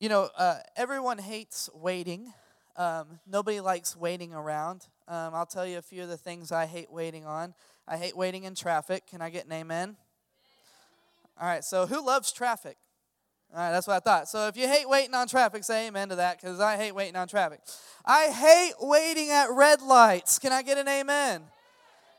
You know, uh, everyone hates waiting. Um, nobody likes waiting around. Um, I'll tell you a few of the things I hate waiting on. I hate waiting in traffic. Can I get an amen? All right, so who loves traffic? All right, that's what I thought. So if you hate waiting on traffic, say amen to that because I hate waiting on traffic. I hate waiting at red lights. Can I get an amen?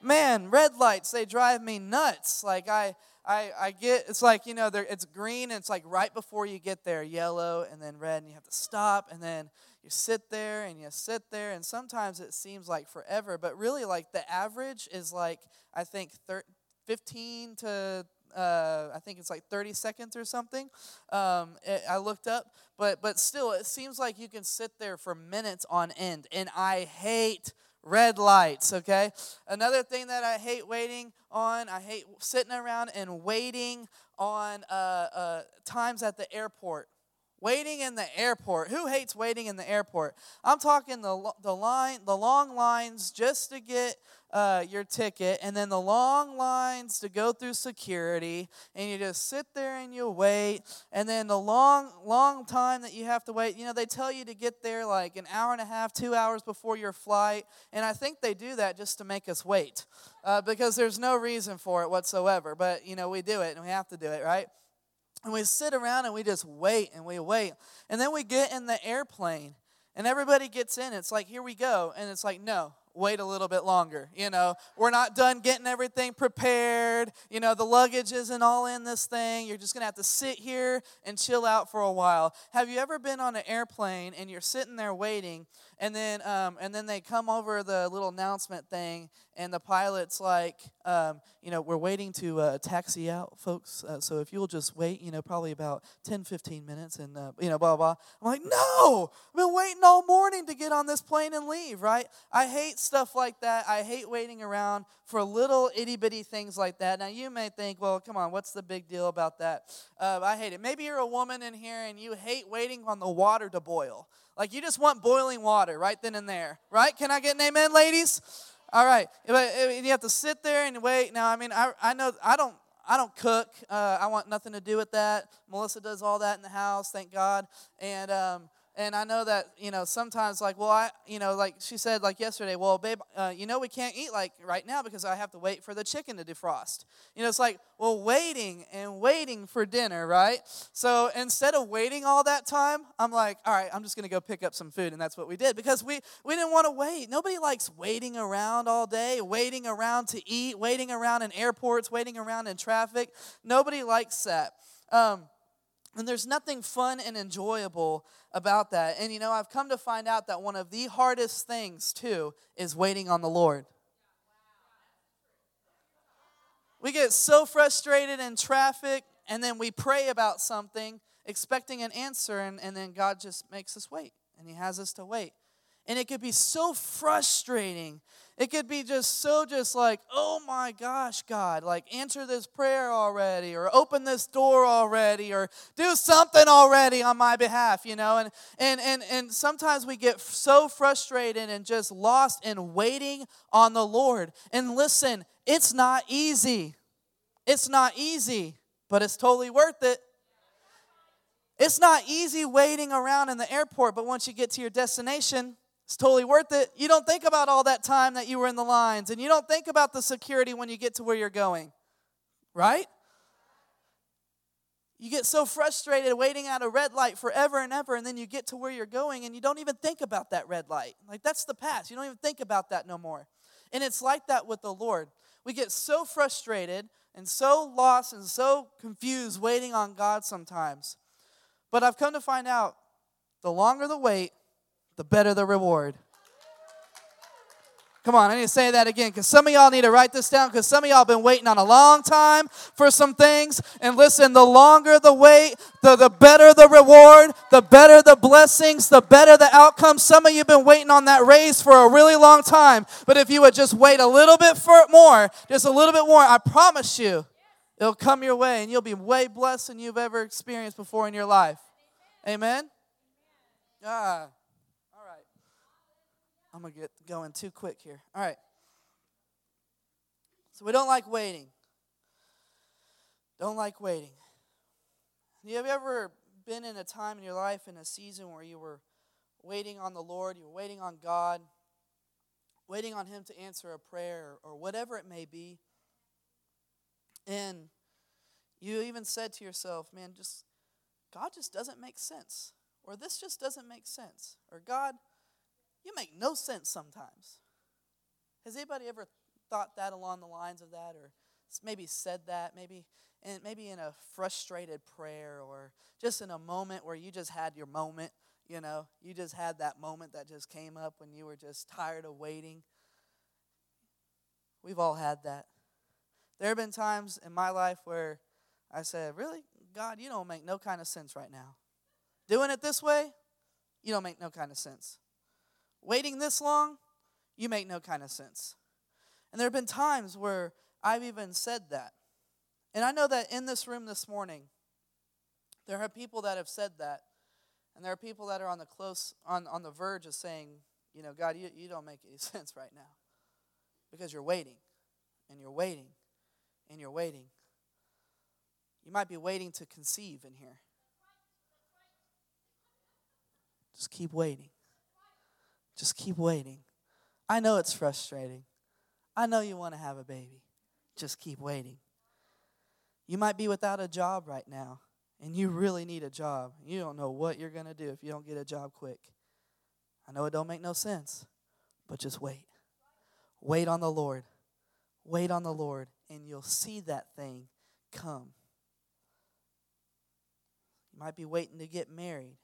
Man, red lights, they drive me nuts. Like I I, I get it's like you know it's green and it's like right before you get there yellow and then red and you have to stop and then you sit there and you sit there and sometimes it seems like forever but really like the average is like i think thir- 15 to uh, I think it's like 30 seconds or something. Um, it, I looked up, but but still, it seems like you can sit there for minutes on end, and I hate red lights. Okay. Another thing that I hate waiting on, I hate sitting around and waiting on uh, uh, times at the airport. Waiting in the airport. Who hates waiting in the airport? I'm talking the, the line, the long lines just to get uh, your ticket, and then the long lines to go through security, and you just sit there and you wait, and then the long, long time that you have to wait. You know, they tell you to get there like an hour and a half, two hours before your flight, and I think they do that just to make us wait, uh, because there's no reason for it whatsoever. But you know, we do it, and we have to do it, right? And we sit around and we just wait and we wait. And then we get in the airplane and everybody gets in. It's like, here we go. And it's like, no, wait a little bit longer. You know, we're not done getting everything prepared. You know, the luggage isn't all in this thing. You're just going to have to sit here and chill out for a while. Have you ever been on an airplane and you're sitting there waiting and then um, and then they come over the little announcement thing and the pilot's like, um, you know, we're waiting to uh, taxi out, folks. Uh, so if you'll just wait, you know, probably about 10, 15 minutes and, uh, you know, blah, blah. I'm like, no, I've been waiting all morning to get on this plane and leave, right? I hate stuff like that. I hate waiting around for little itty bitty things like that. Now, you may think, well, come on, what's the big deal about that? Uh, I hate it. Maybe you're a woman in here and you hate waiting on the water to boil. Like you just want boiling water right then and there, right? Can I get an amen, ladies? All right. But you have to sit there and wait. Now, I mean, I, I know I don't I don't cook. Uh, I want nothing to do with that. Melissa does all that in the house, thank God. And um, and I know that you know sometimes like well I you know like she said like yesterday well babe uh, you know we can't eat like right now because I have to wait for the chicken to defrost. You know it's like well waiting and waiting for dinner right? So instead of waiting all that time I'm like all right I'm just gonna go pick up some food and that's what we did because we we didn't want to wait. Nobody likes waiting around all day waiting around to eat waiting around in airports waiting around in traffic. Nobody likes that. Um, and there's nothing fun and enjoyable about that. And you know, I've come to find out that one of the hardest things, too, is waiting on the Lord. We get so frustrated in traffic, and then we pray about something, expecting an answer, and, and then God just makes us wait, and He has us to wait. And it could be so frustrating. It could be just so, just like, oh my gosh, God, like answer this prayer already, or open this door already, or do something already on my behalf, you know? And, and, and, and sometimes we get so frustrated and just lost in waiting on the Lord. And listen, it's not easy. It's not easy, but it's totally worth it. It's not easy waiting around in the airport, but once you get to your destination, it's totally worth it. You don't think about all that time that you were in the lines, and you don't think about the security when you get to where you're going, right? You get so frustrated waiting at a red light forever and ever, and then you get to where you're going, and you don't even think about that red light. Like, that's the past. You don't even think about that no more. And it's like that with the Lord. We get so frustrated and so lost and so confused waiting on God sometimes. But I've come to find out the longer the wait, the better the reward. Come on, I need to say that again because some of y'all need to write this down because some of y'all been waiting on a long time for some things. And listen, the longer the wait, the, the better the reward, the better the blessings, the better the outcome. Some of you have been waiting on that raise for a really long time. But if you would just wait a little bit for more, just a little bit more, I promise you, it'll come your way and you'll be way blessed than you've ever experienced before in your life. Amen? Ah. I'm going to get going too quick here. All right. So we don't like waiting. Don't like waiting. Have you ever been in a time in your life, in a season where you were waiting on the Lord, you were waiting on God, waiting on Him to answer a prayer or whatever it may be. And you even said to yourself, man, just God just doesn't make sense. Or this just doesn't make sense. Or God, you make no sense sometimes. Has anybody ever thought that along the lines of that or maybe said that maybe and maybe in a frustrated prayer or just in a moment where you just had your moment you know, you just had that moment that just came up when you were just tired of waiting. We've all had that. There have been times in my life where I said, Really? God, you don't make no kind of sense right now. Doing it this way, you don't make no kind of sense. Waiting this long, you make no kind of sense. And there have been times where I've even said that. And I know that in this room this morning, there are people that have said that and there are people that are on the close on, on the verge of saying, you know, God, you, you don't make any sense right now. Because you're waiting, and you're waiting, and you're waiting. You might be waiting to conceive in here. Just keep waiting. Just keep waiting. I know it's frustrating. I know you want to have a baby. Just keep waiting. You might be without a job right now and you really need a job, you don't know what you're going to do if you don't get a job quick. I know it don't make no sense, but just wait. Wait on the Lord. Wait on the Lord, and you'll see that thing come. You might be waiting to get married.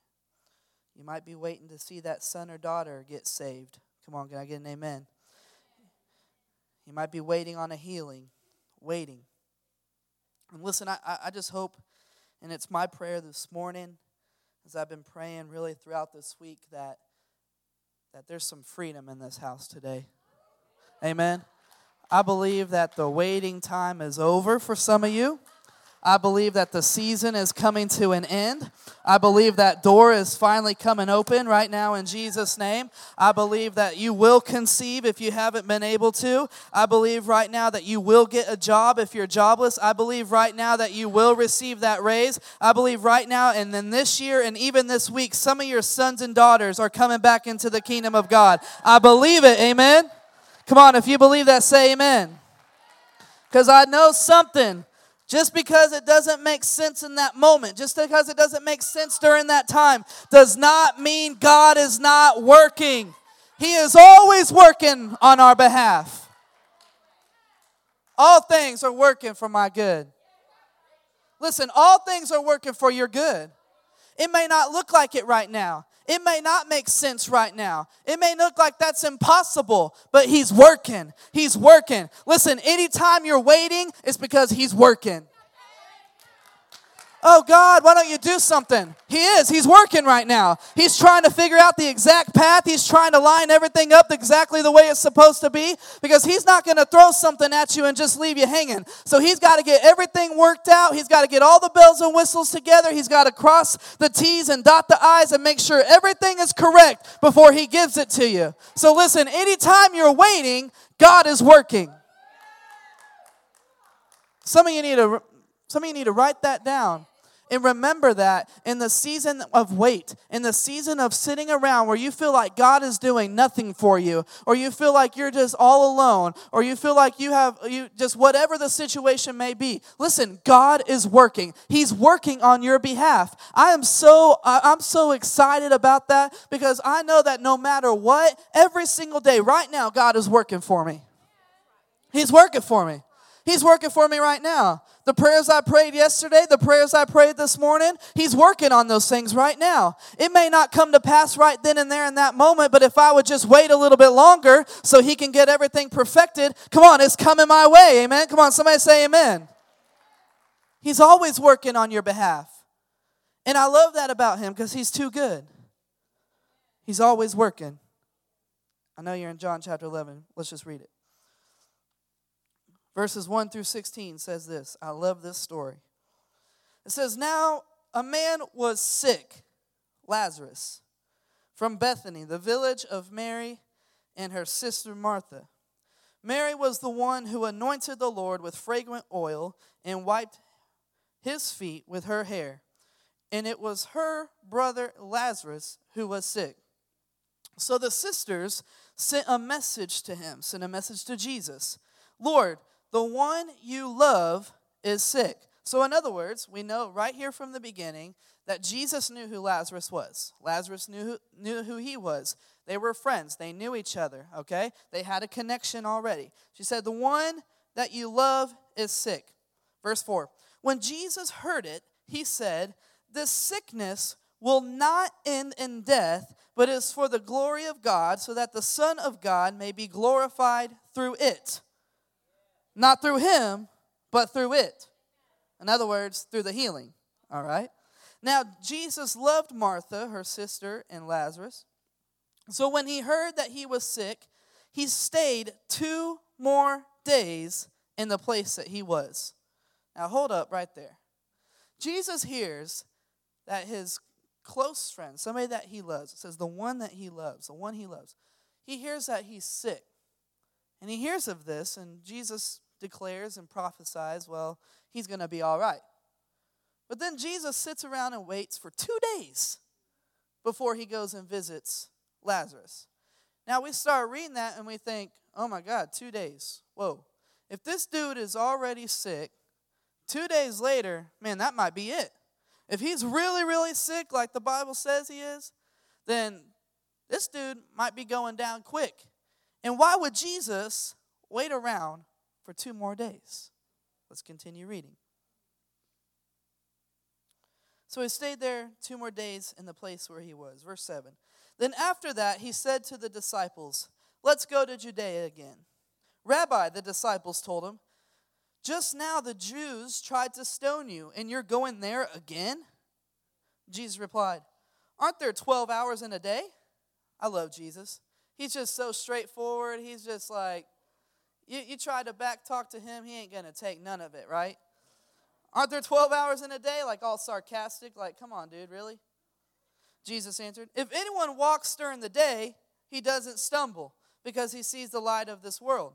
You might be waiting to see that son or daughter get saved. Come on, can I get an amen? You might be waiting on a healing, waiting. And listen, I, I just hope and it's my prayer this morning, as I've been praying really throughout this week, that, that there's some freedom in this house today. Amen. I believe that the waiting time is over for some of you. I believe that the season is coming to an end. I believe that door is finally coming open right now in Jesus' name. I believe that you will conceive if you haven't been able to. I believe right now that you will get a job if you're jobless. I believe right now that you will receive that raise. I believe right now and then this year and even this week, some of your sons and daughters are coming back into the kingdom of God. I believe it. Amen. Come on, if you believe that, say amen. Because I know something just because it doesn't make sense in that moment, just because it doesn't make sense during that time, does not mean God is not working. He is always working on our behalf. All things are working for my good. Listen, all things are working for your good. It may not look like it right now. It may not make sense right now. It may look like that's impossible, but He's working. He's working. Listen, anytime you're waiting, it's because He's working. Oh God, why don't you do something? He is. He's working right now. He's trying to figure out the exact path. He's trying to line everything up exactly the way it's supposed to be because he's not going to throw something at you and just leave you hanging. So he's got to get everything worked out. He's got to get all the bells and whistles together. He's got to cross the T's and dot the I's and make sure everything is correct before he gives it to you. So listen, anytime you're waiting, God is working. Some of you need to some of you need to write that down. And remember that in the season of wait, in the season of sitting around where you feel like God is doing nothing for you, or you feel like you're just all alone, or you feel like you have you just whatever the situation may be. Listen, God is working. He's working on your behalf. I am so I'm so excited about that because I know that no matter what, every single day right now God is working for me. He's working for me. He's working for me right now. The prayers I prayed yesterday, the prayers I prayed this morning, He's working on those things right now. It may not come to pass right then and there in that moment, but if I would just wait a little bit longer so He can get everything perfected, come on, it's coming my way. Amen. Come on, somebody say amen. He's always working on your behalf. And I love that about Him because He's too good. He's always working. I know you're in John chapter 11. Let's just read it. Verses 1 through 16 says this. I love this story. It says, Now a man was sick, Lazarus, from Bethany, the village of Mary and her sister Martha. Mary was the one who anointed the Lord with fragrant oil and wiped his feet with her hair, and it was her brother Lazarus who was sick. So the sisters sent a message to him, sent a message to Jesus Lord, the one you love is sick. So, in other words, we know right here from the beginning that Jesus knew who Lazarus was. Lazarus knew who, knew who he was. They were friends, they knew each other, okay? They had a connection already. She said, The one that you love is sick. Verse 4 When Jesus heard it, he said, This sickness will not end in death, but is for the glory of God, so that the Son of God may be glorified through it. Not through him, but through it. In other words, through the healing. All right? Now, Jesus loved Martha, her sister, and Lazarus. So when he heard that he was sick, he stayed two more days in the place that he was. Now, hold up right there. Jesus hears that his close friend, somebody that he loves, it says the one that he loves, the one he loves, he hears that he's sick. And he hears of this, and Jesus declares and prophesies, well, he's going to be all right. But then Jesus sits around and waits for two days before he goes and visits Lazarus. Now we start reading that and we think, oh my God, two days. Whoa. If this dude is already sick, two days later, man, that might be it. If he's really, really sick, like the Bible says he is, then this dude might be going down quick. And why would Jesus wait around for two more days? Let's continue reading. So he stayed there two more days in the place where he was. Verse 7. Then after that, he said to the disciples, Let's go to Judea again. Rabbi, the disciples told him, just now the Jews tried to stone you, and you're going there again? Jesus replied, Aren't there 12 hours in a day? I love Jesus. He's just so straightforward. He's just like, you, you try to back talk to him, he ain't going to take none of it, right? Aren't there 12 hours in a day? Like all sarcastic, like, come on, dude, really? Jesus answered, If anyone walks during the day, he doesn't stumble because he sees the light of this world.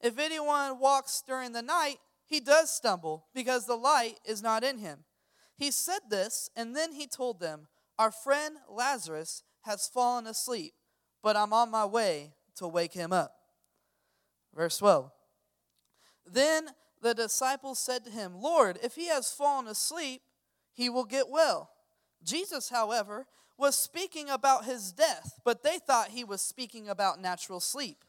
If anyone walks during the night, he does stumble because the light is not in him. He said this, and then he told them, Our friend Lazarus has fallen asleep, but I'm on my way to wake him up. Verse 12. Then the disciples said to him, Lord, if he has fallen asleep, he will get well. Jesus, however, was speaking about his death, but they thought he was speaking about natural sleep.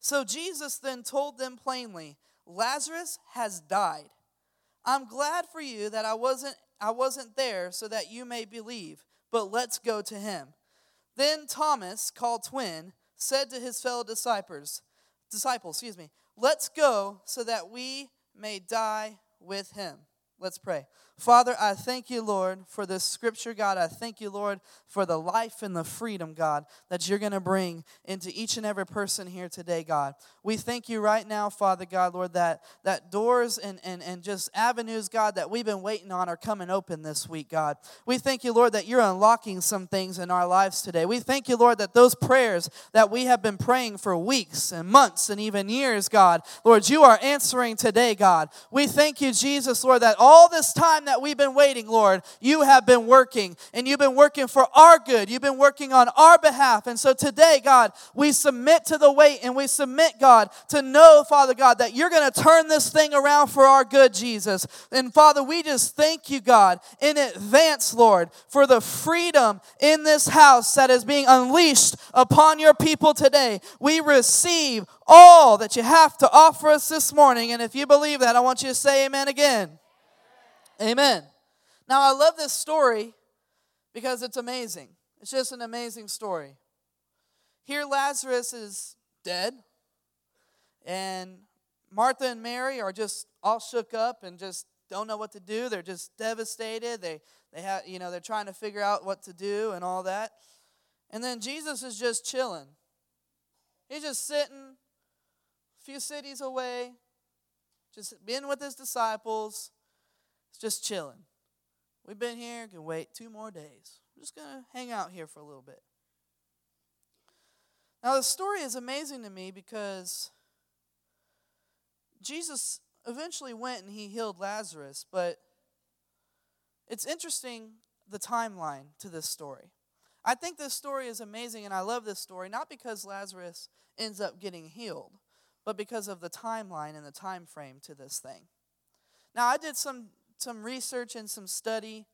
So Jesus then told them plainly, Lazarus has died. I'm glad for you that I wasn't I wasn't there so that you may believe, but let's go to him. Then Thomas, called twin, said to his fellow disciples, disciples, excuse me, let's go so that we may die with him. Let's pray. Father, I thank you, Lord, for this scripture, God. I thank you, Lord, for the life and the freedom, God, that you're going to bring into each and every person here today, God. We thank you right now, Father God, Lord, that, that doors and, and, and just avenues, God, that we've been waiting on are coming open this week, God. We thank you, Lord, that you're unlocking some things in our lives today. We thank you, Lord, that those prayers that we have been praying for weeks and months and even years, God, Lord, you are answering today, God. We thank you, Jesus, Lord, that all this time that we've been waiting, Lord, you have been working and you've been working for our good. You've been working on our behalf. And so today, God, we submit to the wait and we submit, God, to know, Father God, that you're going to turn this thing around for our good, Jesus. And Father, we just thank you, God, in advance, Lord, for the freedom in this house that is being unleashed upon your people today. We receive all that you have to offer us this morning. And if you believe that, I want you to say amen again. Amen. Now, I love this story because it's amazing. It's just an amazing story. Here, Lazarus is dead, and Martha and Mary are just all shook up and just don't know what to do. They're just devastated. They, they have, you know, they're trying to figure out what to do and all that. And then Jesus is just chilling. He's just sitting a few cities away, just being with his disciples, it's just chilling. We've been here, can wait two more days. We're just going to hang out here for a little bit. Now, the story is amazing to me because Jesus eventually went and he healed Lazarus, but it's interesting the timeline to this story. I think this story is amazing, and I love this story, not because Lazarus ends up getting healed, but because of the timeline and the time frame to this thing. Now, I did some, some research and some study,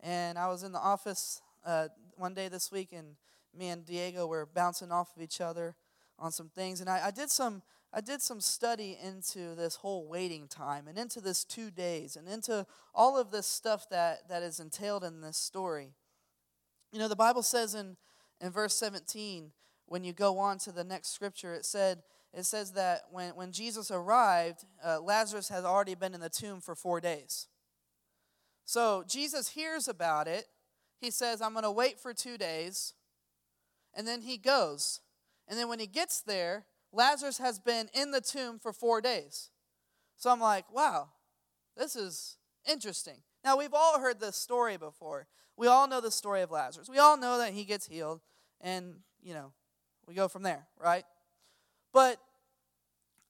and I was in the office uh, one day this week, and me and Diego were bouncing off of each other on some things, and I, I did some I did some study into this whole waiting time and into this two days and into all of this stuff that, that is entailed in this story. You know, the Bible says in, in verse 17, when you go on to the next scripture, it said, it says that when, when Jesus arrived, uh, Lazarus had already been in the tomb for four days. So Jesus hears about it. He says, I'm going to wait for two days. And then he goes. And then when he gets there, Lazarus has been in the tomb for four days. So I'm like, wow, this is interesting. Now, we've all heard this story before. We all know the story of Lazarus. We all know that he gets healed, and, you know, we go from there, right? But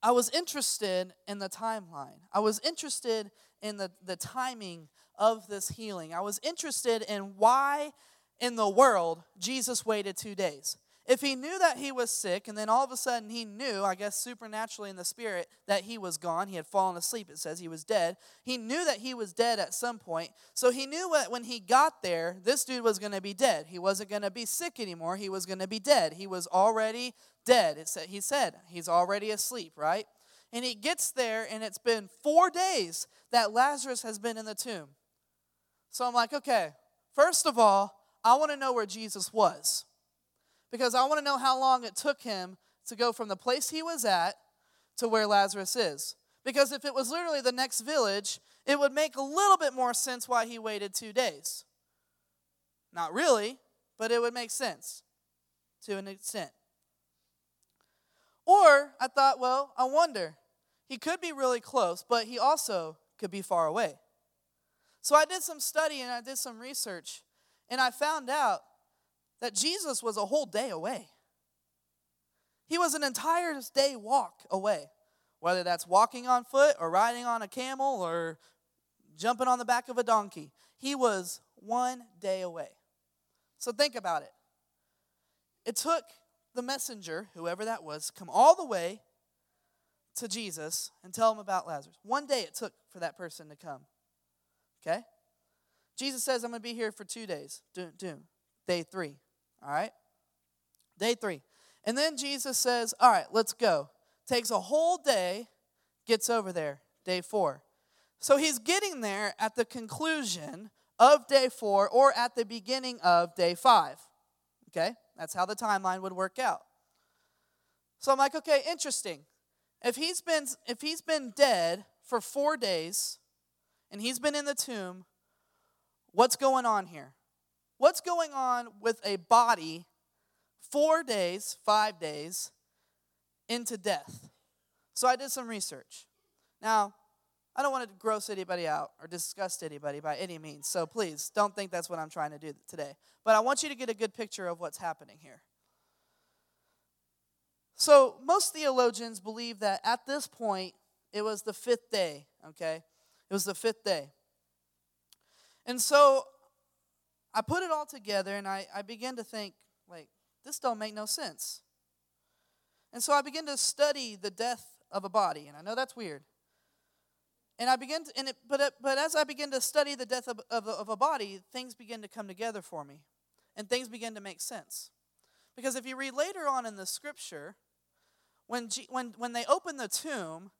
I was interested in the timeline. I was interested in the, the timing of this healing. I was interested in why in the world Jesus waited two days. If he knew that he was sick, and then all of a sudden he knew, I guess supernaturally in the spirit, that he was gone, he had fallen asleep, it says he was dead. He knew that he was dead at some point. So he knew that when he got there, this dude was going to be dead. He wasn't going to be sick anymore, he was going to be dead. He was already dead. It said, he said he's already asleep, right? And he gets there, and it's been four days that Lazarus has been in the tomb. So I'm like, okay, first of all, I want to know where Jesus was because I want to know how long it took him to go from the place he was at to where Lazarus is. Because if it was literally the next village, it would make a little bit more sense why he waited two days. Not really, but it would make sense to an extent. Or I thought, well, I wonder. He could be really close, but he also could be far away. So I did some study and I did some research, and I found out that Jesus was a whole day away. He was an entire day walk away, whether that's walking on foot or riding on a camel or jumping on the back of a donkey. He was one day away. So think about it. It took the messenger, whoever that was, come all the way to Jesus and tell him about Lazarus. One day it took for that person to come. Okay? Jesus says, I'm going to be here for two days. Doom. Day three. All right? Day three. And then Jesus says, All right, let's go. Takes a whole day, gets over there. Day four. So he's getting there at the conclusion of day four or at the beginning of day five. Okay? That's how the timeline would work out. So I'm like, okay, interesting. If he's been if he's been dead for 4 days and he's been in the tomb, what's going on here? What's going on with a body four days, five days into death? So I did some research. Now, I don't want to gross anybody out or disgust anybody by any means, so please don't think that's what I'm trying to do today. But I want you to get a good picture of what's happening here. So, most theologians believe that at this point, it was the fifth day, okay? It was the fifth day. And so I put it all together and I, I began to think, like, this don't make no sense. And so I began to study the death of a body, and I know that's weird. And I began to, and it, but, it, but as I began to study the death of, of, of a body, things began to come together for me, and things began to make sense. Because if you read later on in the scripture, when, G, when, when they open the tomb,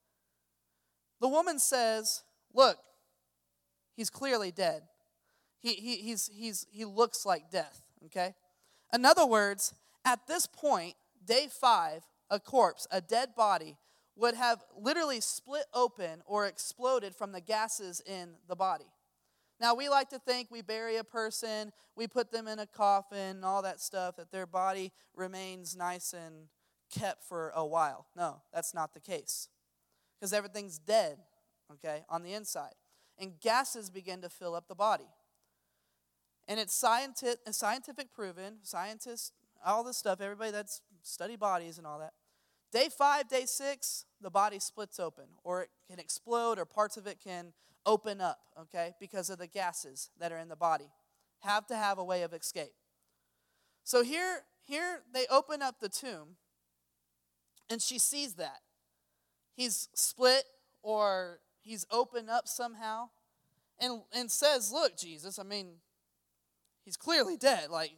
the woman says, Look, he's clearly dead. He, he, he's, he's, he looks like death, okay? In other words, at this point, day five, a corpse, a dead body, would have literally split open or exploded from the gases in the body. Now, we like to think we bury a person, we put them in a coffin, all that stuff, that their body remains nice and kept for a while. No, that's not the case. Because everything's dead, okay, on the inside. And gases begin to fill up the body. And it's scientific, scientific proven, scientists, all this stuff, everybody that's study bodies and all that. Day five, day six, the body splits open, or it can explode, or parts of it can open up, okay, because of the gases that are in the body. Have to have a way of escape. So here, here they open up the tomb, and she sees that. He's split or he's opened up somehow and, and says, Look, Jesus, I mean, he's clearly dead. Like,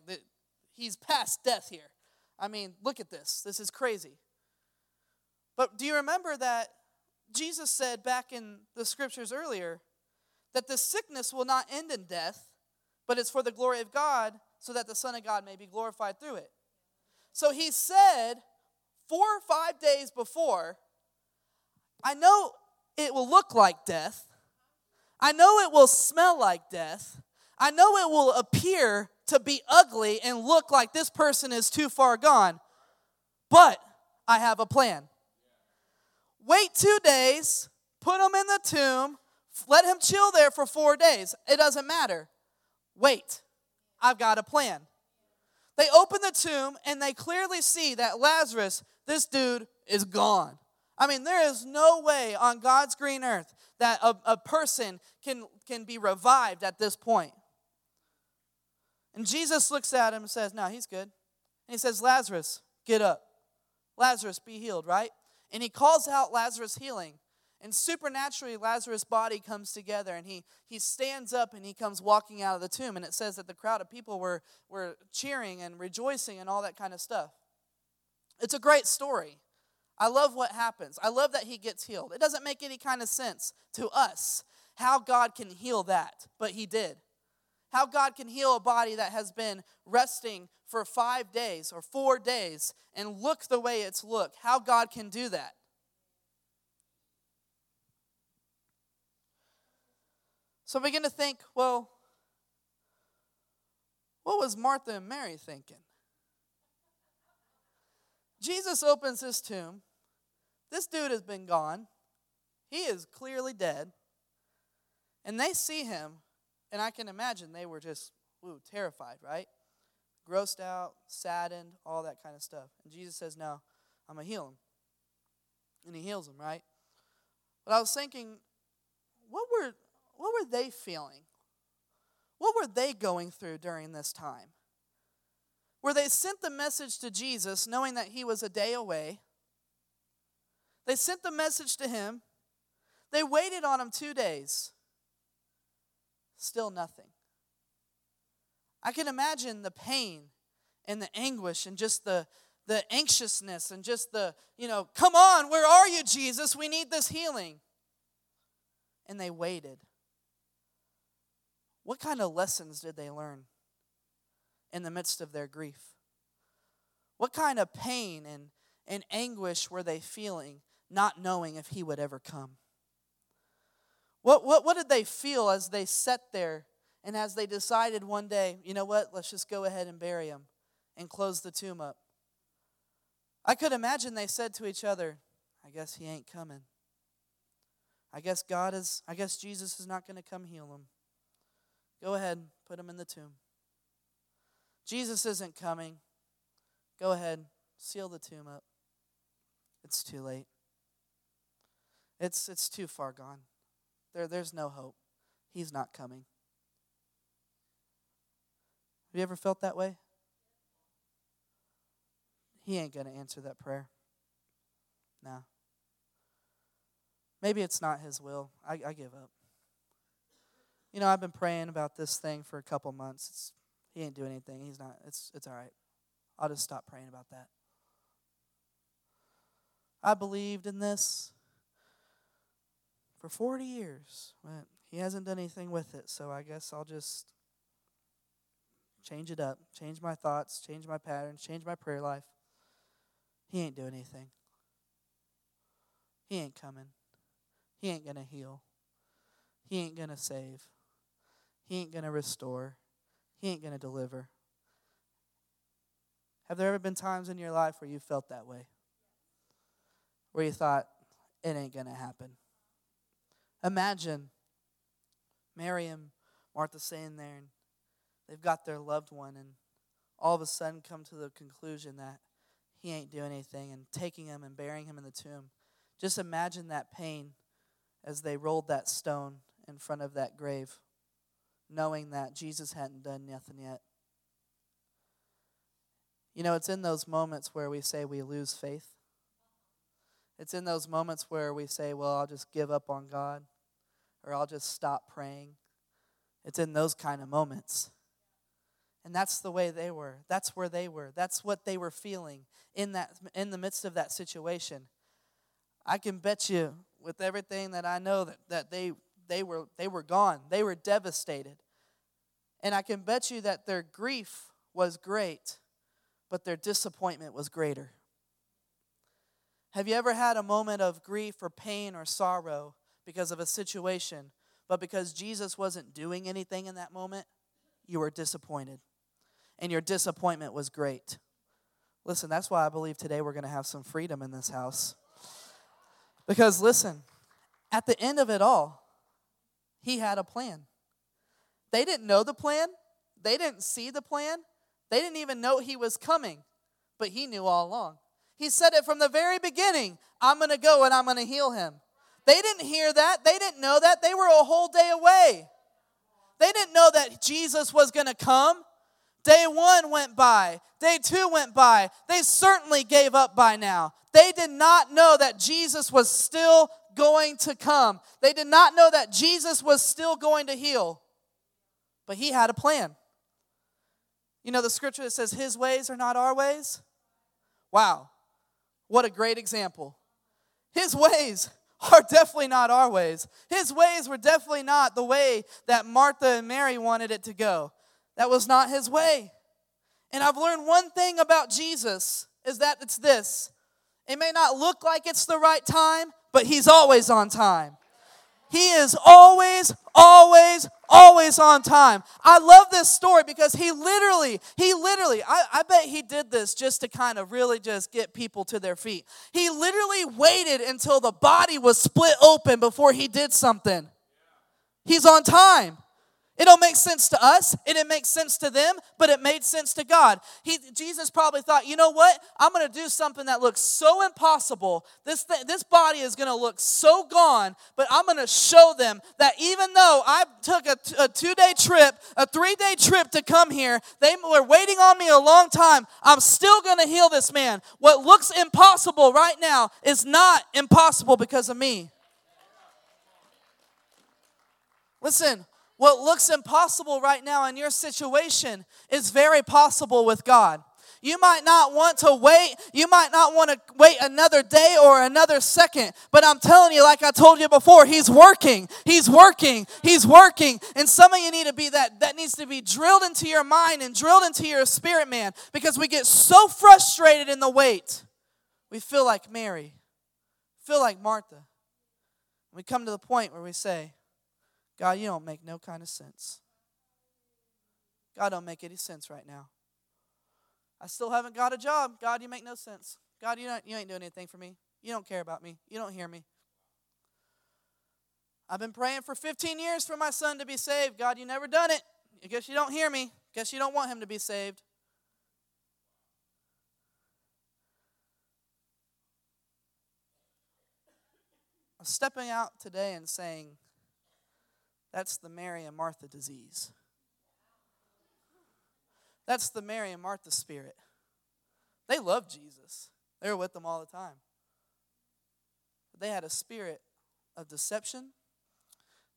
he's past death here. I mean, look at this. This is crazy. But do you remember that Jesus said back in the scriptures earlier that the sickness will not end in death, but it's for the glory of God so that the Son of God may be glorified through it. So he said four or five days before, I know it will look like death. I know it will smell like death. I know it will appear to be ugly and look like this person is too far gone. But I have a plan. Wait two days, put him in the tomb, let him chill there for four days. It doesn't matter. Wait, I've got a plan. They open the tomb and they clearly see that Lazarus, this dude, is gone. I mean, there is no way on God's green earth that a, a person can, can be revived at this point. And Jesus looks at him and says, No, he's good. And he says, Lazarus, get up. Lazarus, be healed, right? And he calls out Lazarus' healing. And supernaturally, Lazarus' body comes together and he, he stands up and he comes walking out of the tomb. And it says that the crowd of people were, were cheering and rejoicing and all that kind of stuff. It's a great story. I love what happens. I love that he gets healed. It doesn't make any kind of sense to us how God can heal that, but he did. How God can heal a body that has been resting for five days or four days and look the way it's looked. How God can do that. So I begin to think, well, what was Martha and Mary thinking? Jesus opens his tomb. This dude has been gone. He is clearly dead. And they see him, and I can imagine they were just, ooh, terrified, right? Grossed out, saddened, all that kind of stuff. And Jesus says, No, I'm going to heal him. And he heals him, right? But I was thinking, what were, what were they feeling? What were they going through during this time? Where they sent the message to Jesus knowing that he was a day away. They sent the message to him. They waited on him two days. Still nothing. I can imagine the pain and the anguish and just the, the anxiousness and just the, you know, come on, where are you, Jesus? We need this healing. And they waited. What kind of lessons did they learn? In the midst of their grief? What kind of pain and, and anguish were they feeling, not knowing if he would ever come? What, what, what did they feel as they sat there and as they decided one day, you know what, let's just go ahead and bury him and close the tomb up? I could imagine they said to each other, I guess he ain't coming. I guess God is, I guess Jesus is not going to come heal him. Go ahead, put him in the tomb. Jesus isn't coming. Go ahead, seal the tomb up. It's too late. It's, it's too far gone. There, there's no hope. He's not coming. Have you ever felt that way? He ain't going to answer that prayer. No. Maybe it's not His will. I, I give up. You know, I've been praying about this thing for a couple months. It's he ain't doing anything. He's not. It's it's all right. I'll just stop praying about that. I believed in this for 40 years. But he hasn't done anything with it, so I guess I'll just change it up, change my thoughts, change my patterns, change my prayer life. He ain't doing anything. He ain't coming. He ain't going to heal. He ain't going to save. He ain't going to restore. He ain't going to deliver. Have there ever been times in your life where you felt that way? Where you thought, it ain't going to happen? Imagine Mary and Martha sitting there and they've got their loved one and all of a sudden come to the conclusion that he ain't doing anything and taking him and burying him in the tomb. Just imagine that pain as they rolled that stone in front of that grave, knowing that Jesus hadn't done nothing yet. You know, it's in those moments where we say we lose faith. It's in those moments where we say, well, I'll just give up on God or I'll just stop praying. It's in those kind of moments. And that's the way they were. That's where they were. That's what they were feeling in that in the midst of that situation. I can bet you with everything that I know that, that they they were they were gone. They were devastated. And I can bet you that their grief was great, but their disappointment was greater. Have you ever had a moment of grief or pain or sorrow because of a situation, but because Jesus wasn't doing anything in that moment, you were disappointed? And your disappointment was great. Listen, that's why I believe today we're going to have some freedom in this house. Because listen, at the end of it all, he had a plan. They didn't know the plan, they didn't see the plan, they didn't even know he was coming, but he knew all along. He said it from the very beginning I'm going to go and I'm going to heal him. They didn't hear that, they didn't know that. They were a whole day away. They didn't know that Jesus was going to come. Day one went by. Day two went by. They certainly gave up by now. They did not know that Jesus was still going to come. They did not know that Jesus was still going to heal. But he had a plan. You know the scripture that says, His ways are not our ways? Wow. What a great example. His ways are definitely not our ways. His ways were definitely not the way that Martha and Mary wanted it to go. That was not his way. And I've learned one thing about Jesus is that it's this it may not look like it's the right time, but he's always on time. He is always, always, always on time. I love this story because he literally, he literally, I, I bet he did this just to kind of really just get people to their feet. He literally waited until the body was split open before he did something. He's on time. It don't make sense to us. It didn't make sense to them, but it made sense to God. He, Jesus probably thought, you know what? I'm going to do something that looks so impossible. This, th- this body is going to look so gone, but I'm going to show them that even though I took a, t- a two day trip, a three day trip to come here, they were waiting on me a long time. I'm still going to heal this man. What looks impossible right now is not impossible because of me. Listen, what looks impossible right now in your situation is very possible with God. You might not want to wait. You might not want to wait another day or another second. But I'm telling you, like I told you before, He's working. He's working. He's working. And some of you need to be that, that needs to be drilled into your mind and drilled into your spirit, man, because we get so frustrated in the wait. We feel like Mary, feel like Martha. We come to the point where we say, God, you don't make no kind of sense. God don't make any sense right now. I still haven't got a job. God, you make no sense. God, you, don't, you ain't doing anything for me. You don't care about me. You don't hear me. I've been praying for 15 years for my son to be saved. God, you never done it. I guess you don't hear me. Guess you don't want him to be saved. I'm stepping out today and saying, that's the Mary and Martha disease. That's the Mary and Martha spirit. They loved Jesus, they were with them all the time. But they had a spirit of deception,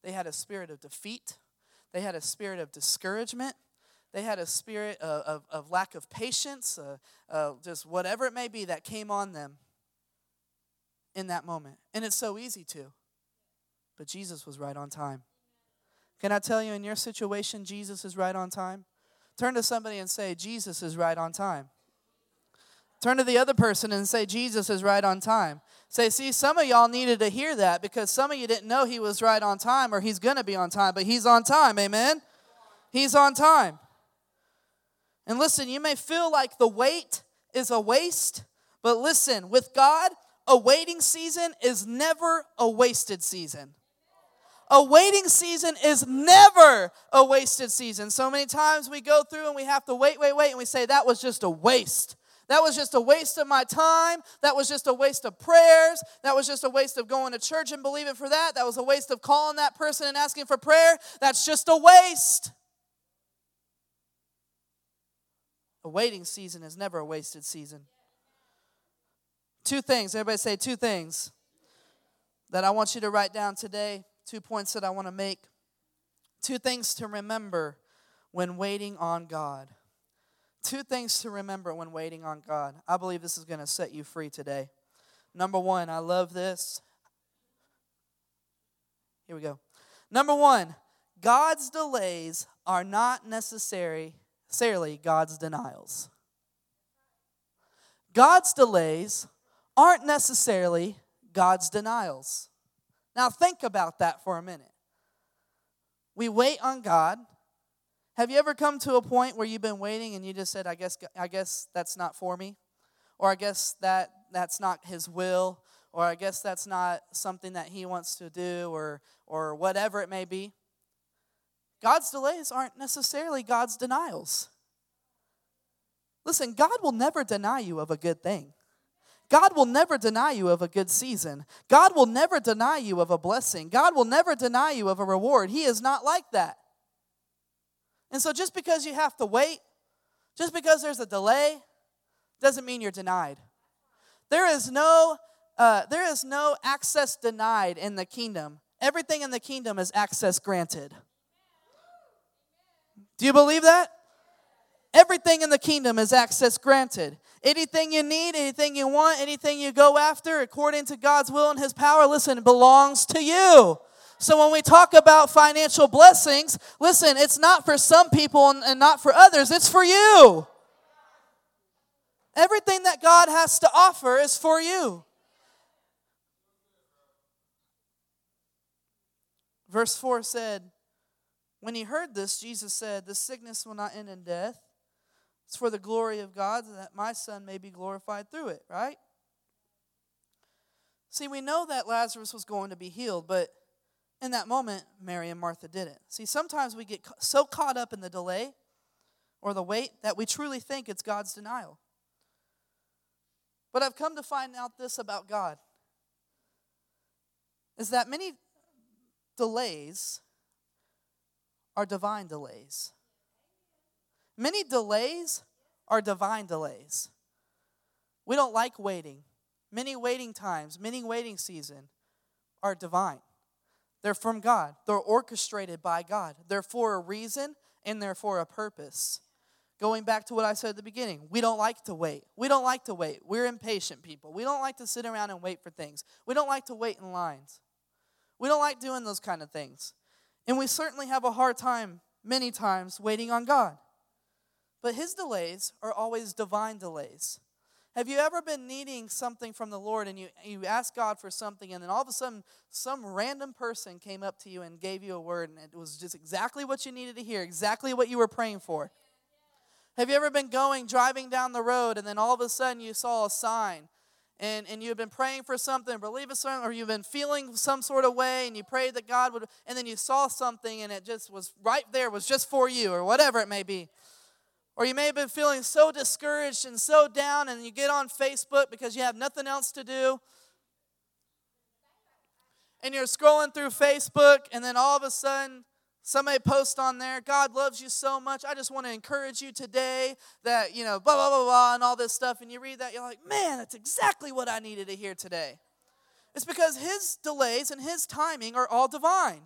they had a spirit of defeat, they had a spirit of discouragement. They had a spirit of, of, of lack of patience, uh, uh, just whatever it may be that came on them in that moment. And it's so easy to. But Jesus was right on time. Can I tell you, in your situation, Jesus is right on time? Turn to somebody and say, Jesus is right on time. Turn to the other person and say, Jesus is right on time. Say, see, some of y'all needed to hear that because some of you didn't know he was right on time or he's going to be on time, but he's on time. Amen? He's on time. And listen, you may feel like the wait is a waste, but listen, with God, a waiting season is never a wasted season. A waiting season is never a wasted season. So many times we go through and we have to wait, wait, wait, and we say, that was just a waste. That was just a waste of my time. That was just a waste of prayers. That was just a waste of going to church and believing for that. That was a waste of calling that person and asking for prayer. That's just a waste. A waiting season is never a wasted season. Two things, everybody say two things that I want you to write down today. Two points that I want to make. Two things to remember when waiting on God. Two things to remember when waiting on God. I believe this is going to set you free today. Number one, I love this. Here we go. Number one, God's delays are not necessary, necessarily God's denials. God's delays aren't necessarily God's denials. Now, think about that for a minute. We wait on God have you ever come to a point where you've been waiting and you just said, I guess, I guess that's not for me? Or I guess that that's not his will? Or I guess that's not something that he wants to do or, or whatever it may be? God's delays aren't necessarily God's denials. Listen, God will never deny you of a good thing. God will never deny you of a good season. God will never deny you of a blessing. God will never deny you of a reward. He is not like that. And so just because you have to wait, just because there's a delay, doesn't mean you're denied. There is no uh, there is no access denied in the kingdom. Everything in the kingdom is access granted. Do you believe that? Everything in the kingdom is access granted. Anything you need, anything you want, anything you go after, according to God's will and His power, listen, belongs to you. So when we talk about financial blessings, listen, it's not for some people and, not for others, it's for you. Everything that God has to offer is for you. Verse 4 said, When he heard this, Jesus said, The sickness will not end in death. It's for the glory of God, that my son may be glorified through it, right? See, we know that Lazarus was going to be healed, but in that moment, Mary and Martha didn't. See, sometimes we get so caught up in the delay or the wait that we truly think it's God's denial. But I've come to find out this about God is that many delays are divine delays. Many delays are divine delays. We don't like waiting. Many waiting times, many waiting season are divine. They're from God. They're orchestrated by God. They're for a reason and they're for a purpose. Going back to what I said at the beginning, we don't like to wait. We don't like to wait. We're impatient people. We don't like to sit around and wait for things. We don't like to wait in lines. We don't like doing those kind of things. And we certainly have a hard time, many times, waiting on God. But His delays are always divine delays. Have you ever been needing something from the Lord and you, you asked God for something and then all of a sudden some random person came up to you and gave you a word and it was just exactly what you needed to hear, exactly what you were praying for? Have you ever been going, driving down the road and then all of a sudden you saw a sign and, and you've been praying for something, believe it, or you've been feeling some sort of way and you prayed that God would, and then you saw something and it just was right there, was just for you or whatever it may be. Or you may have been feeling so discouraged and so down, and you get on Facebook because you have nothing else to do. And you're scrolling through Facebook, and then all of a sudden, somebody posts on there, God loves you so much. I just want to encourage you today that, you know, blah, blah, blah, blah, and all this stuff. And you read that, you're like, man, that's exactly what I needed to hear today. It's because His delays and His timing are all divine.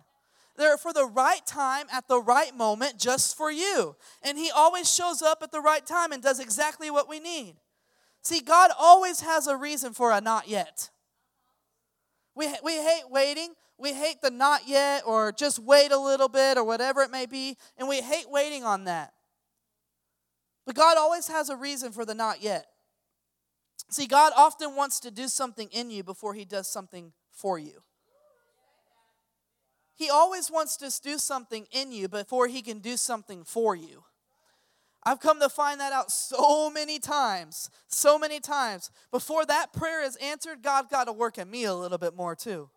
They're for the right time at the right moment just for you. And He always shows up at the right time and does exactly what we need. See, God always has a reason for a not yet. We, we hate waiting. We hate the not yet or just wait a little bit or whatever it may be. And we hate waiting on that. But God always has a reason for the not yet. See, God often wants to do something in you before He does something for you. He always wants to do something in you before he can do something for you. I've come to find that out so many times, so many times. Before that prayer is answered, God got to work in me a little bit more too.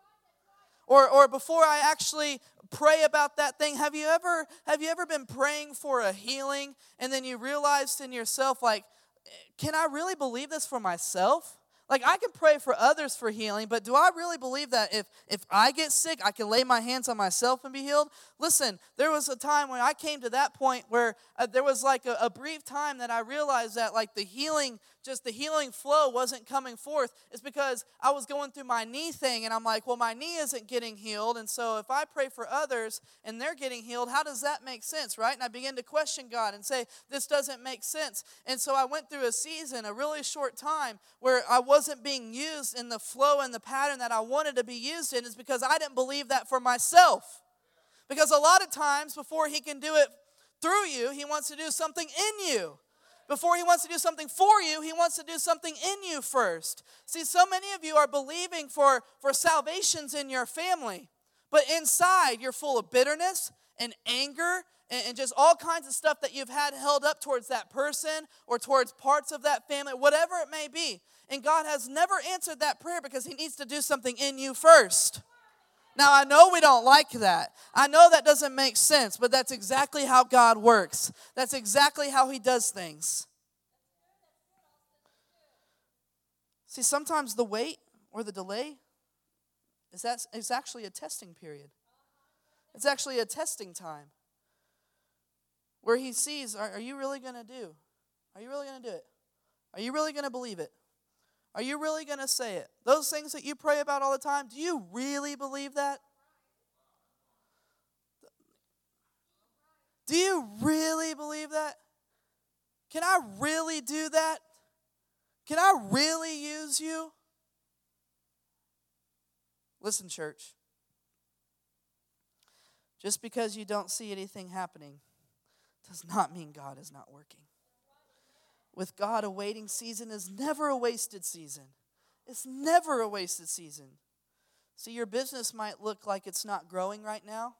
Or, or before I actually pray about that thing, have you ever have you ever been praying for a healing and then you realized in yourself like eh, can I really believe this for myself? Like I can pray for others for healing, but do I really believe that if if I get sick, I can lay my hands on myself and be healed? Listen, there was a time when I came to that point where uh, there was like a, a brief time that I realized that like the healing, just the healing flow wasn't coming forth. It's because I was going through my knee thing, and I'm like, well, my knee isn't getting healed, and so if I pray for others and they're getting healed, how does that make sense, right? And I began to question God and say, this doesn't make sense. And so I went through a season, a really short time, where I wasn't being used in the flow and the pattern that I wanted to be used in is because I didn't believe that for myself. Because a lot of times, before He can do it through you, He wants to do something in you. Before He wants to do something for you, He wants to do something in you first. See, so many of you are believing for, for salvations in your family, but inside you're full of bitterness and anger and, just all kinds of stuff that you've had held up towards that person or towards parts of that family, whatever it may be. And God has never answered that prayer because He needs to do something in you first. Now, I know we don't like that. I know that doesn't make sense, but that's exactly how God works. That's exactly how He does things. See, sometimes the wait or the delay is that it's actually a testing period. It's actually a testing time where he sees, are, are you really going to do? Are you really going to do it? Are you really going to believe it? Are you really going to say it? Those things that you pray about all the time, do you really believe that? Do you really believe that? Can I really do that? Can I really use you? Listen, church. Just because you don't see anything happening does not mean God is not working with God, a waiting season is never a wasted season. It's never a wasted season. See, your business might look like it's not growing right now,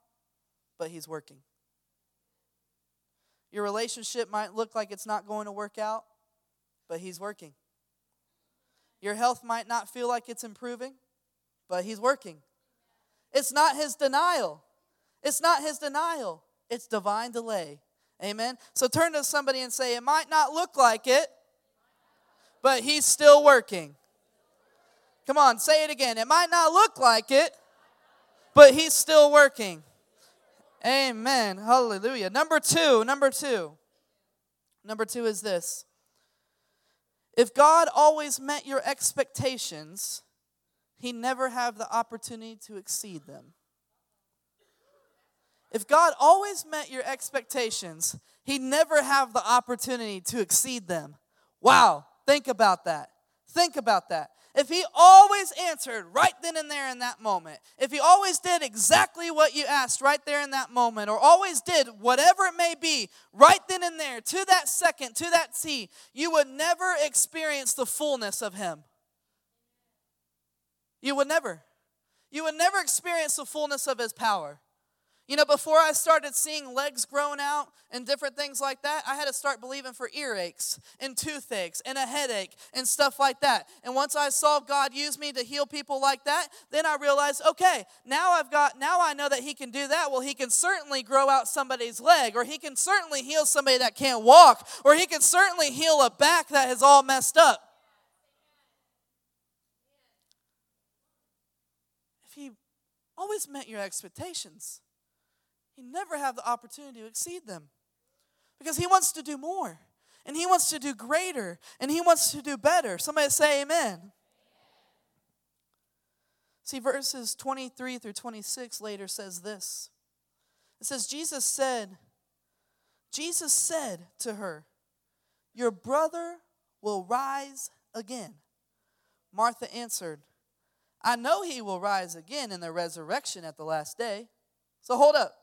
but He's working. Your relationship might look like it's not going to work out, but He's working. Your health might not feel like it's improving, but He's working. It's not His denial. It's not His denial, it's divine delay. Amen. So turn to somebody and say, It might not look like it, but he's still working. Come on, say it again. It might not look like it, but he's still working. Amen. Hallelujah. Number two, number two. Number two is this. If God always met your expectations, he never have the opportunity to exceed them. If God always met your expectations, He'd never have the opportunity to exceed them. Wow, think about that. Think about that. If He always answered right then and there in that moment, if He always did exactly what you asked right there in that moment, or always did whatever it may be right then and there, to that second, to that T, you would never experience the fullness of Him. You would never. You would never experience the fullness of His power. You know, before I started seeing legs growing out and different things like that, I had to start believing for earaches and toothaches and a headache and stuff like that. And once I saw God use me to heal people like that, then I realized, okay, now I've got, now I know that He can do that. Well, He can certainly grow out somebody's leg, or He can certainly heal somebody that can't walk, or He can certainly heal a back that is all messed up. If He always met your expectations, he never have the opportunity to exceed them because he wants to do more and he wants to do greater and he wants to do better. Somebody say amen. See, verses 23 through 26 later says this. It says, Jesus said, Jesus said to her, Your brother will rise again. Martha answered, I know he will rise again in the resurrection at the last day. So hold up.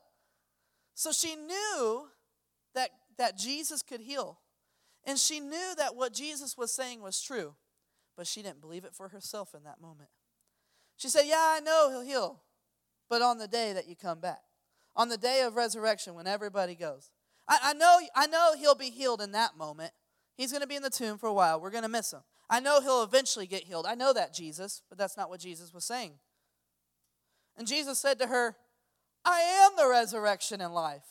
So she knew that, that Jesus could heal. And she knew that what Jesus was saying was true, but she didn't believe it for herself in that moment. She said, Yeah, I know he'll heal, but on the day that you come back, on the day of resurrection when everybody goes. I, I know, I know he'll be healed in that moment. He's going to be in the tomb for a while. We're going to miss him. I know he'll eventually get healed. I know that, Jesus, but that's not what Jesus was saying. And Jesus said to her, I am the resurrection and life.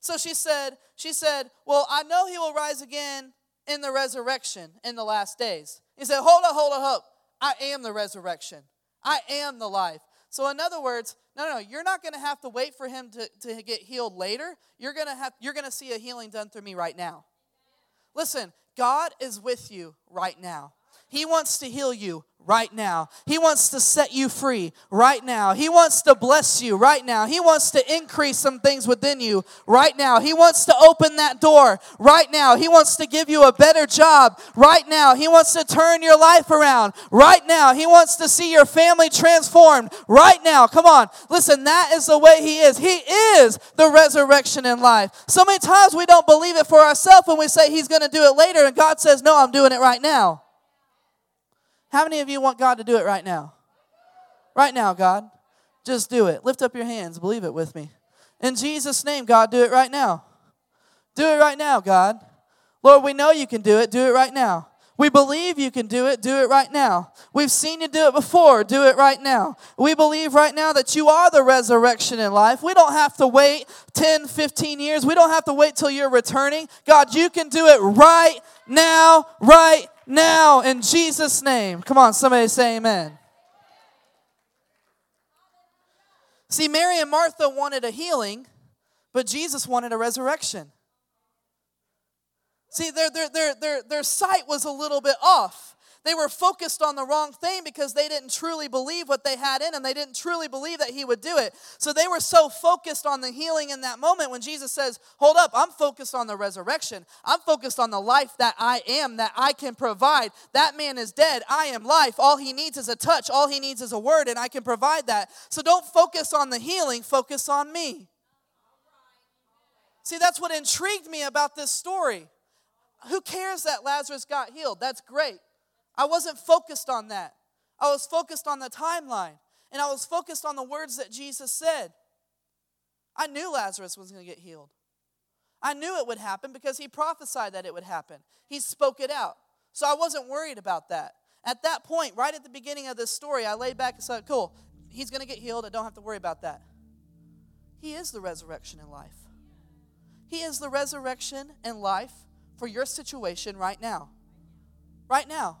So she said, she said, Well, I know he will rise again in the resurrection in the last days. He said, Hold up, hold up, hold up. I am the resurrection. I am the life. So, in other words, no, no, you're not going to have to wait for him to, to get healed later. You're going to have you're going to see a healing done through me right now. Listen, God is with you right now. He wants to heal you right now. He wants to set you free right now. He wants to bless you right now. He wants to increase some things within you right now. He wants to open that door right now. He wants to give you a better job right now. He wants to turn your life around right now. He wants to see your family transformed right now. Come on. Listen, that is the way He is. He is the resurrection in life. So many times we don't believe it for ourselves when we say He's going to do it later, and God says, No, I'm doing it right now. How many of you want God to do it right now? Right now, God. Just do it. Lift up your hands. Believe it with me. In Jesus' name, God, do it right now. Do it right now, God. Lord, we know you can do it. Do it right now. We believe you can do it. Do it right now. We've seen you do it before. Do it right now. We believe right now that you are the resurrection in life. We don't have to wait 10, 15 years. We don't have to wait till you're returning. God, you can do it right now, right now in Jesus' name. Come on, somebody say amen. See, Mary and Martha wanted a healing, but Jesus wanted a resurrection. See, their, their, their, their, their sight was a little bit off. They were focused on the wrong thing because they didn't truly believe what they had in them. They didn't truly believe that He would do it. So they were so focused on the healing in that moment when Jesus says, Hold up, I'm focused on the resurrection. I'm focused on the life that I am, that I can provide. That man is dead. I am life. All he needs is a touch, all he needs is a word, and I can provide that. So don't focus on the healing, focus on me. See, that's what intrigued me about this story. Who cares that Lazarus got healed? That's great. I wasn't focused on that. I was focused on the timeline and I was focused on the words that Jesus said. I knew Lazarus was going to get healed. I knew it would happen because he prophesied that it would happen. He spoke it out. So I wasn't worried about that. At that point, right at the beginning of this story, I laid back and said, Cool, he's going to get healed. I don't have to worry about that. He is the resurrection in life. He is the resurrection and life for your situation right now. Right now.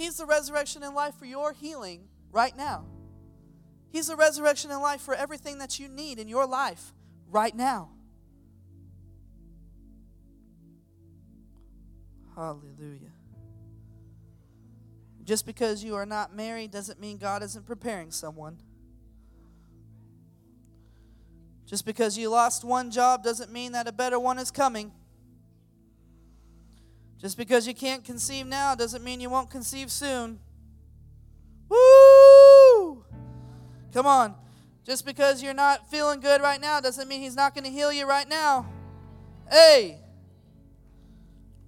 He's the resurrection and life for your healing right now. He's the resurrection and life for everything that you need in your life right now. Hallelujah. Just because you are not married doesn't mean God isn't preparing someone. Just because you lost one job doesn't mean that a better one is coming. Just because you can't conceive now doesn't mean you won't conceive soon. Woo! Come on. Just because you're not feeling good right now doesn't mean He's not going to heal you right now. Hey!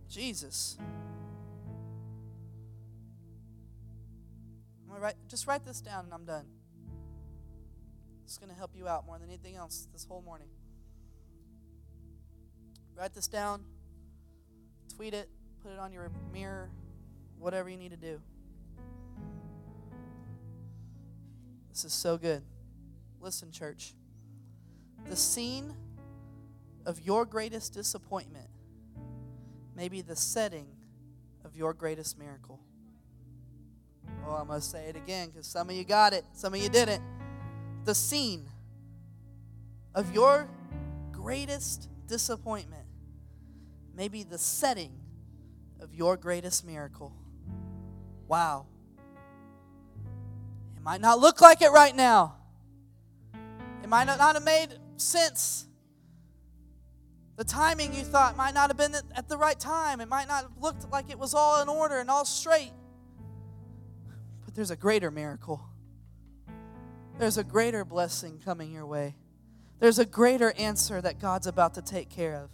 Jesus. Write, just write this down and I'm done. It's going to help you out more than anything else this whole morning. Write this down, tweet it, put it on your mirror, whatever you need to do. This is so good. Listen, church. The scene of your greatest disappointment may be the setting of your greatest miracle. Oh, I must say it again because some of you got it, some of you didn't. The scene of your greatest disappointment may be the setting of your greatest miracle. Wow. It might not look like it right now. It might not have made sense. The timing you thought might not have been at the right time. It might not have looked like it was all in order and all straight. But there's a greater miracle. There's a greater blessing coming your way. There's a greater answer that God's about to take care of.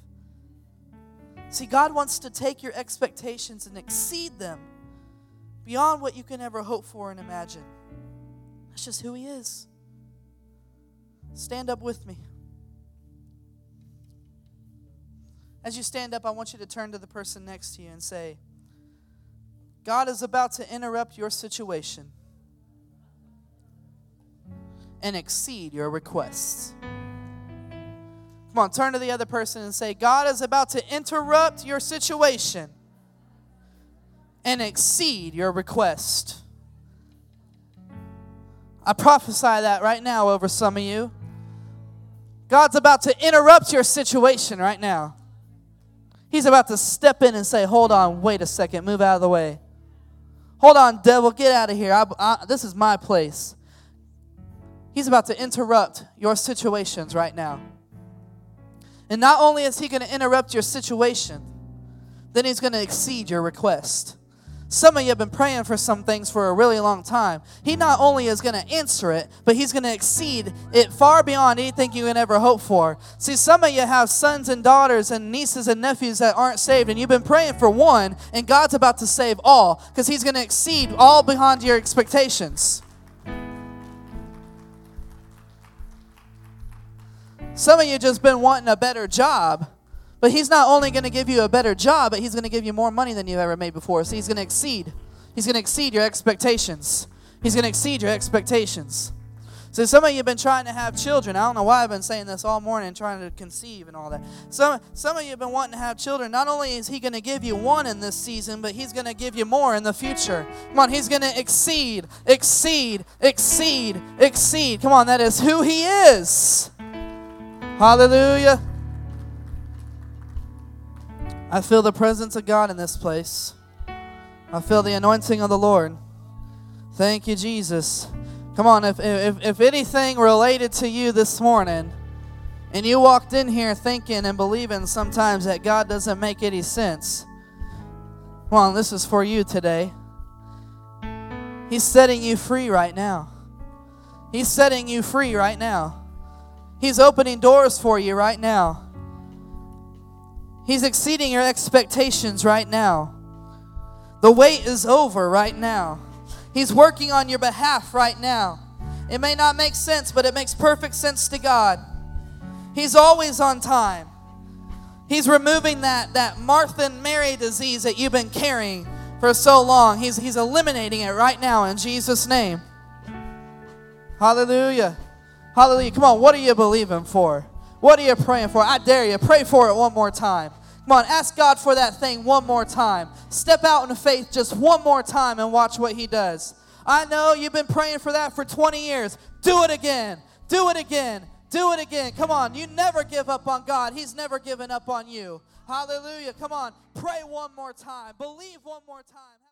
See, God wants to take your expectations and exceed them beyond what you can ever hope for and imagine. That's just who He is. Stand up with me. As you stand up, I want you to turn to the person next to you and say, God is about to interrupt your situation and exceed your requests. Come on, turn to the other person and say, God is about to interrupt your situation and exceed your request. I prophesy that right now over some of you. God's about to interrupt your situation right now. He's about to step in and say, Hold on, wait a second, move out of the way. Hold on, devil, get out of here. I, I, this is my place. He's about to interrupt your situations right now. And not only is he going to interrupt your situation, then he's going to exceed your request. Some of you have been praying for some things for a really long time. He not only is going to answer it, but he's going to exceed it far beyond anything you can ever hope for. See, some of you have sons and daughters and nieces and nephews that aren't saved, and you've been praying for one, and God's about to save all because he's going to exceed all beyond your expectations. Some of you just been wanting a better job. But he's not only going to give you a better job, but he's going to give you more money than you've ever made before. So he's going to exceed. He's going to exceed your expectations. He's going to exceed your expectations. So some of you have been trying to have children. I don't know why I've been saying this all morning, trying to conceive and all that. Some some of you have been wanting to have children. Not only is he going to give you one in this season, but he's going to give you more in the future. Come on, he's going to exceed, exceed, exceed, exceed. Come on, that is who he is. Hallelujah. I feel the presence of God in this place. I feel the anointing of the Lord. Thank you, Jesus. Come on, if, if, if anything related to you this morning, and you walked in here thinking and believing sometimes that God doesn't make any sense, come on, this is for you today. He's setting you free right now. He's setting you free right now. He's opening doors for you right now. He's exceeding your expectations right now. The wait is over right now. He's working on your behalf right now. It may not make sense, but it makes perfect sense to God. He's always on time. He's removing that, that Martha and Mary disease that you've been carrying for so long. He's, he's eliminating it right now in Jesus' name. Hallelujah. Hallelujah. Come on, what are you believing for? What are you praying for? I dare you. Pray for it one more time. Come on, ask God for that thing one more time. Step out in faith just one more time and watch what He does. I know you've been praying for that for 20 years. Do it again. Do it again. Do it again. Come on. You never give up on God, He's never given up on you. Hallelujah. Come on. Pray one more time. Believe one more time.